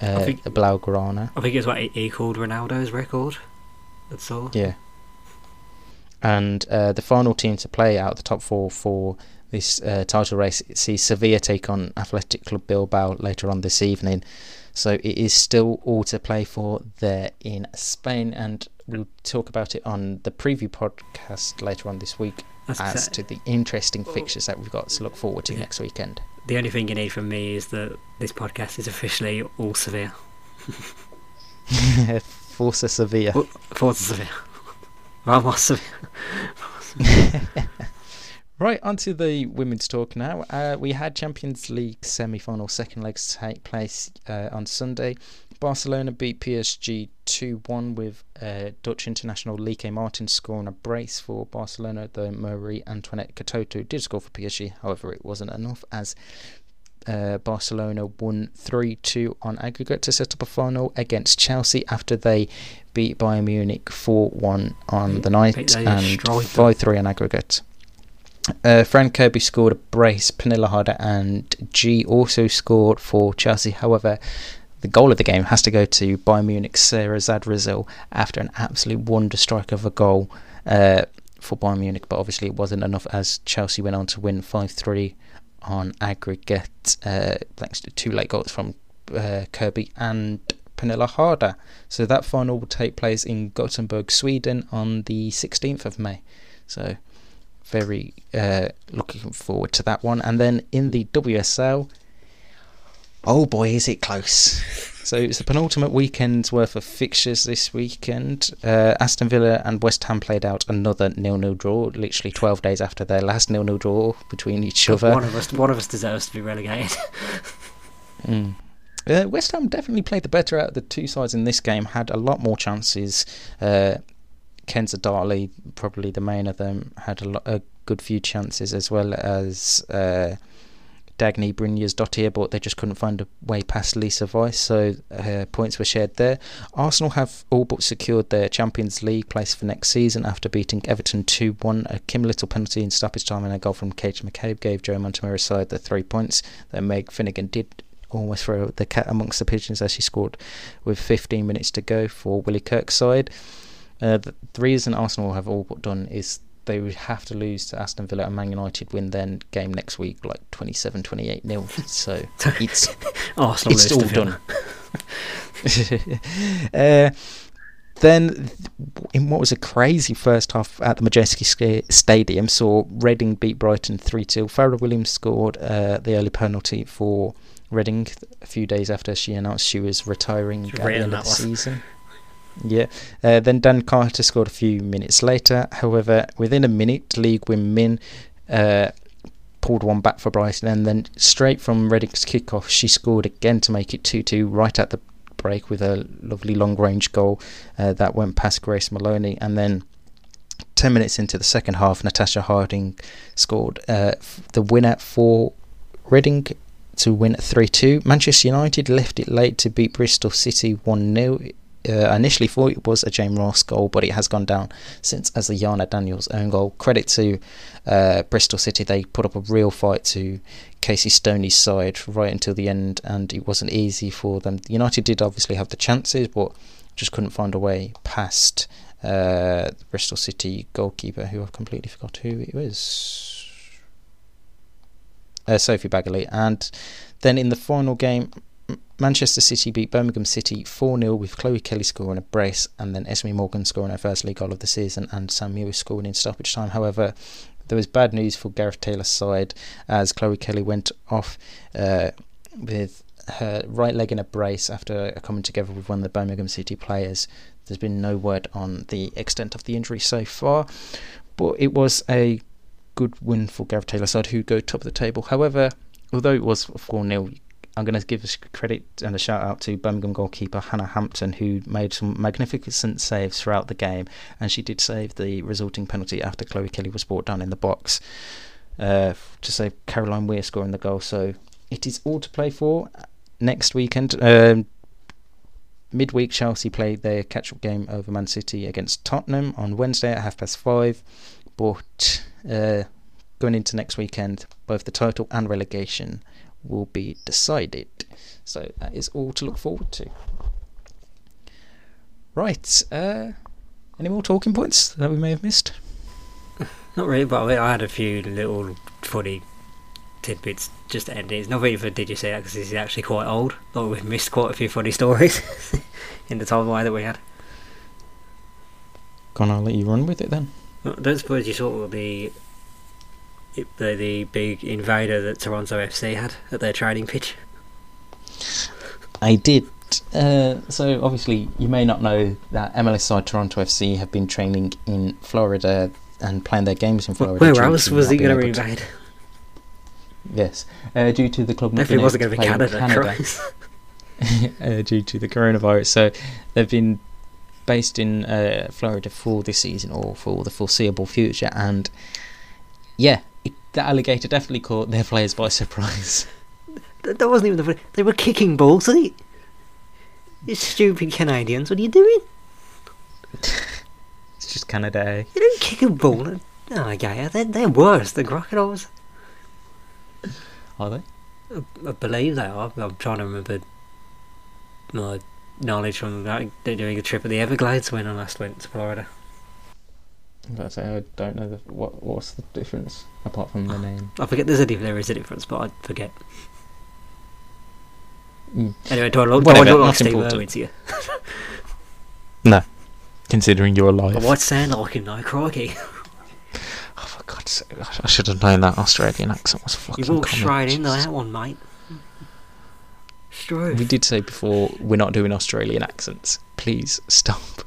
uh, think- the Blaugrana. I think it's what he- called Ronaldo's record. That's all. Yeah. And uh, the final team to play out of the top four for this uh, title race sees Sevilla take on Athletic Club Bilbao later on this evening. So it is still all to play for there in Spain, and we'll talk about it on the preview podcast later on this week That's as exact- to the interesting fixtures that we've got to look forward to Yeah. next weekend. The only thing you need from me is that this podcast is officially all Sevilla. Forza Sevilla. Oh, Forza Sevilla. Vamos Sevilla. Right, onto the women's talk now. Uh, we had Champions League semi final second legs take place uh, on Sunday. Barcelona beat PSG 2 1 with uh, Dutch international Lieke Martens scoring a brace for Barcelona, though Marie Antoinette Katoto did score for PSG. However, it wasn't enough as uh, Barcelona won 3 2 on aggregate to set up a final against Chelsea after they beat Bayern Munich 4 1 on the night and 5 3 on aggregate. Uh, Fran Kirby scored a brace. Pernille Harder and G also scored for Chelsea. However, the goal of the game has to go to Bayern Munich Sarah Zadrazil after an absolute wonder strike of a goal uh, for Bayern Munich. But obviously, it wasn't enough as Chelsea went on to win 5 3 on aggregate uh, thanks to two late goals from uh, Kirby and Pernille Harder. So that final will take place in Gothenburg, Sweden on the 16th of May. So very uh, looking forward to that one. And then in the WSL, oh boy, is it close! So it's the penultimate weekend's worth of fixtures this weekend. Uh, Aston Villa and West Ham played out another nil-nil draw, literally 12 days after their last nil-nil draw between each other. One of us, one of us deserves to be relegated. Mm. Uh, West Ham definitely played the better out of the two sides in this game, had a lot more chances. Uh, Kenza Dali, probably the main of them, had a, lo- a good few chances, as well as uh, Dagny Brynjarsdottir, but they just couldn't find a way past Lisa Weiss, so uh, points were shared there. Arsenal have all but secured their Champions League place for next season after beating Everton 2 1. A Kim Little penalty in stoppage time and a goal from Katie McCabe gave Joe Montemurro's side the three points that Meg Finnigan did almost throw the cat amongst the pigeons as she scored with 15 minutes to go for Willie Kirk's side. Uh, the, the reason Arsenal have all but done is they would have to lose to Aston Villa and Man United win their game next week like 27 28 nil. So it's Arsenal it's all done. uh, then, in what was a crazy first half at the Madejski Sta- Stadium, saw Reading beat Brighton 3 2. Fara Williams scored uh, the early penalty for Reading a few days after she announced she was retiring at the end of the one. season. Yeah. Uh, then Dan Carter scored a few minutes later. However, within a minute, Lee Geum-min uh, pulled one back for Brighton, and then straight from Reading's kickoff, she scored again to make it 2 2 right at the break with a lovely long range goal uh, that went past Grace Moloney. And then 10 minutes into the second half, Natasha Harding scored uh, the winner for Reading to win 3 2. Manchester United left it late to beat Bristol City 1 0 uh, initially thought it was a Jane Ross goal, but it has gone down since as a Yana Daniels own goal. Credit to uh, Bristol City, they put up a real fight to Casey Stoney's side right until the end, and it wasn't easy for them. United did obviously have the chances, but just couldn't find a way past uh, the Bristol City goalkeeper, who I've completely forgot who it was. Uh, Sophie Baggaley, and then in the final game, Manchester City beat Birmingham City 4 0 with Chloe Kelly scoring a brace and then Esme Morgan scoring her first league goal of the season and Sam Mewis scoring in stoppage time. However, there was bad news for Gareth Taylor's side as Chloe Kelly went off uh, with her right leg in a brace after coming together with one of the Birmingham City players. There's been no word on the extent of the injury so far, but it was a good win for Gareth Taylor's side, who go top of the table. However, although it was 4 0, I'm going to give a credit and a shout out to Birmingham goalkeeper Hannah Hampton, who made some magnificent saves throughout the game, and she did save the resulting penalty after Chloe Kelly was brought down in the box uh, to save Caroline Weir scoring the goal. So it is all to play for next weekend. Um, midweek, Chelsea play their catch-up game over Man City against Tottenham on Wednesday at half past five. But uh, going into next weekend, both the title and relegation will be decided. So that is all to look forward to. Right. Uh, any more talking points that we may have missed? Not really, but I had a few little funny tidbits just to end it. It's not really for Did You Say That because this is actually quite old. Thought we've missed quite a few funny stories in the timeline that we had. Can I let you run with it then? I don't suppose you saw the the, the big invader that Toronto FC had at their training pitch? I did. Uh, so obviously, you may not know that MLS side Toronto FC have been training in Florida and playing their games in Florida. Where else was he going to invade? Yes, uh, due to the club. Definitely wasn't going to be Canada. Canada. uh, due to the coronavirus, so they've been based in uh, Florida for this season or for the foreseeable future, and yeah, the alligator definitely caught their players by surprise. That wasn't even the. They were kicking balls. Are you, you stupid Canadians! What are you doing? it's just Canada. Eh? You don't kick a ball. Oh, yeah, they're, they're worse than crocodiles. Are they? I, I believe they are. I'm trying to remember my knowledge from doing a trip at the Everglades when I last went to Florida. I say I don't know the, what what's the difference apart from the name. I forget there's a there is a difference, but I forget. Mm. Anyway, do I look, Whatever, do I look like Steve Irwin to you? no, considering you're alive. What sound like him, no crikey. oh, for God's sake! I should have known that Australian accent was fucking. You walked straight into that one, mate. Straight. We did say before we're not doing Australian accents. Please stop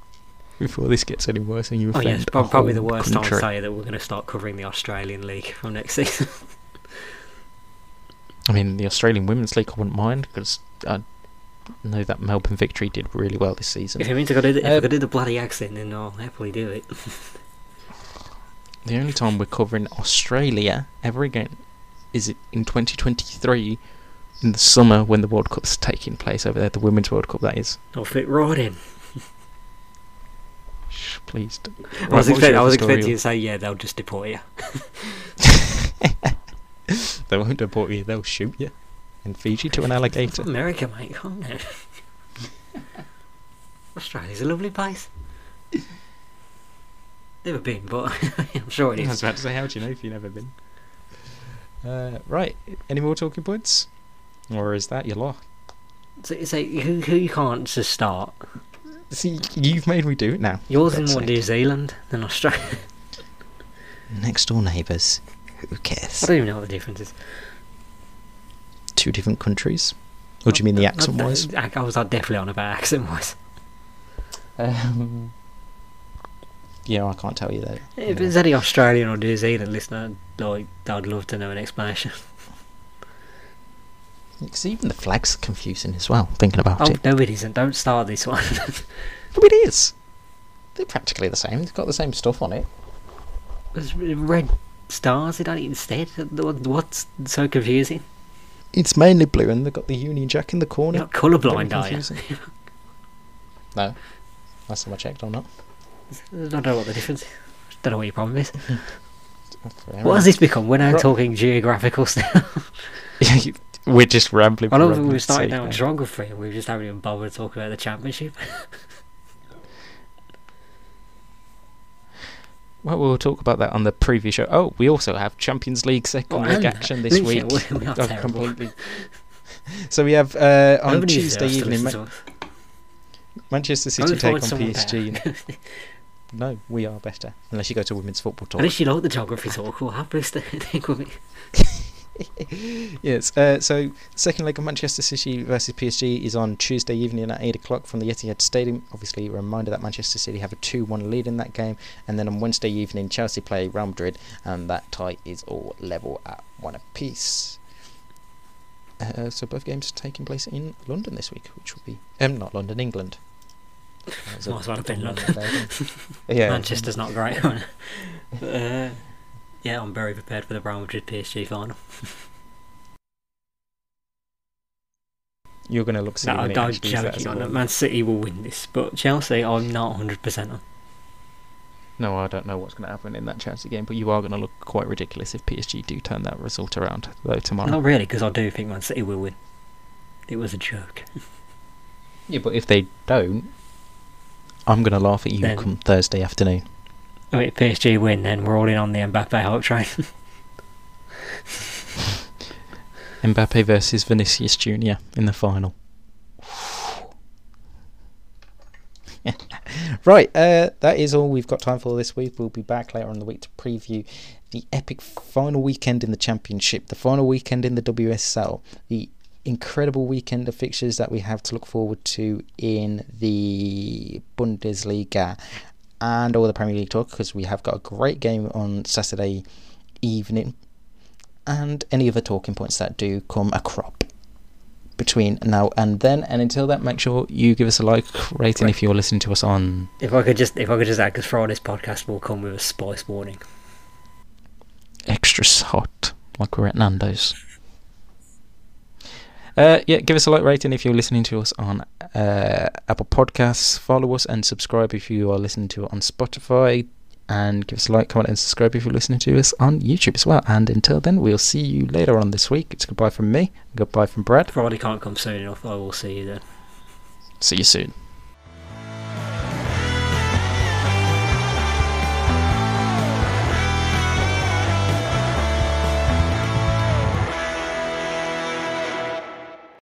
before this gets any worse and you offend oh, yes, probably the worst country. time to say that we're going to start covering the Australian League from next season. I mean, the Australian Women's League I wouldn't mind because I know that Melbourne Victory did really well this season. If I got to do, uh, do the bloody accent, then I'll happily do it. the only time we're covering Australia ever again is in 2023 in the summer when the World Cup's taking place over there, the Women's World Cup, that is. I'll fit right in please. I was, expect, I was expecting you to say, yeah, they'll just deport you. they won't deport you, they'll shoot you and feed you to an alligator. America, mate, come on. Australia's a lovely place. Never been, but I'm sure it is. I was about to say, how do you know if you've never been? Uh, right, any more talking points? Or is that your lot? So, so who, who you can't just start? See, you've made me do it now. Yours in more New Zealand than Australia. Next door neighbours. Who cares? I don't even know what the difference is. Two different countries. What do you mean the accent wise? I was definitely on about accent wise. Um, Yeah, I can't tell you that. If there's any Australian or New Zealand listener, like, I'd love to know an explanation. Because even the flags are confusing as well, thinking about it. Oh, it. no, it isn't. Don't start this one. No, it is. They're practically the same. They've got the same stuff on it. There's red stars in it instead. What- What's so confusing? It's mainly blue, and they've got the Union Jack in the corner. You're not colourblind, are you? no. Last time I checked, I'm not. I don't know what the difference is. Don't know what your problem is. What has this become? We're now Right. talking geographical stuff. We're just rambling. I that rambling's we've started down geography we just haven't even bothered to talk about the championship. Well, we'll talk about that on the preview show. Oh, we also have Champions League second Oh, leg action this week. we- we I've completely. So we have uh, on Nobody Tuesday evening, Ma- Manchester City take on PSG. No, we are better. Unless you go to women's football talk. least you like the geography talk. We'll happily with me. yes. Uh, so second leg of Manchester City versus PSG is on Tuesday evening at eight o'clock from the Etihad Stadium. Obviously, a reminder that Manchester City have a two-one lead in that game, and then on Wednesday evening, Chelsea play Real Madrid, and that tie is all level at one apiece. Uh, so both games taking place in London this week, which will be um not London, England. That was a Might as well have been London. there, yeah, Manchester's not great. uh, yeah, I'm very prepared for the Real Madrid PSG final. You're going to look. No, silly when I'm it actually is that as joking on it. Man City will win this, but Chelsea, I'm not 100% on. No, I don't know what's going to happen in that Chelsea game, but you are going to look quite ridiculous if PSG do turn that result around, though, tomorrow. Not really, because I do think Man City will win. It was a joke. Yeah, but if they don't, I'm going to laugh at you Then- come Thursday afternoon. I mean, PSG win, then we're all in on the Mbappe hype train. Mbappe versus Vinicius Junior in the final. right, uh, that is all we've got time for this week. We'll be back later on in the week to preview the epic final weekend in the Championship, the final weekend in the WSL, the incredible weekend of fixtures that we have to look forward to in the Bundesliga and all the Premier League talk because we have got a great game on Saturday evening and any other talking points that do come a crop between now and then. And until that, make sure you give us a like rating Right. if you're listening to us on if I could just, if I could just add, because Friday's podcast will come with a spice warning. extra hot, like we're at Nando's. Uh, yeah, give us a like rating if you're listening to us on uh, Apple Podcasts. Follow us and subscribe if you are listening to it on Spotify. And give us a like, comment, and subscribe if you're listening to us on YouTube as well. And until then, we'll see you later on this week. It's goodbye from me, goodbye from Brad. Friday can't come soon enough. I will see you then. See you soon.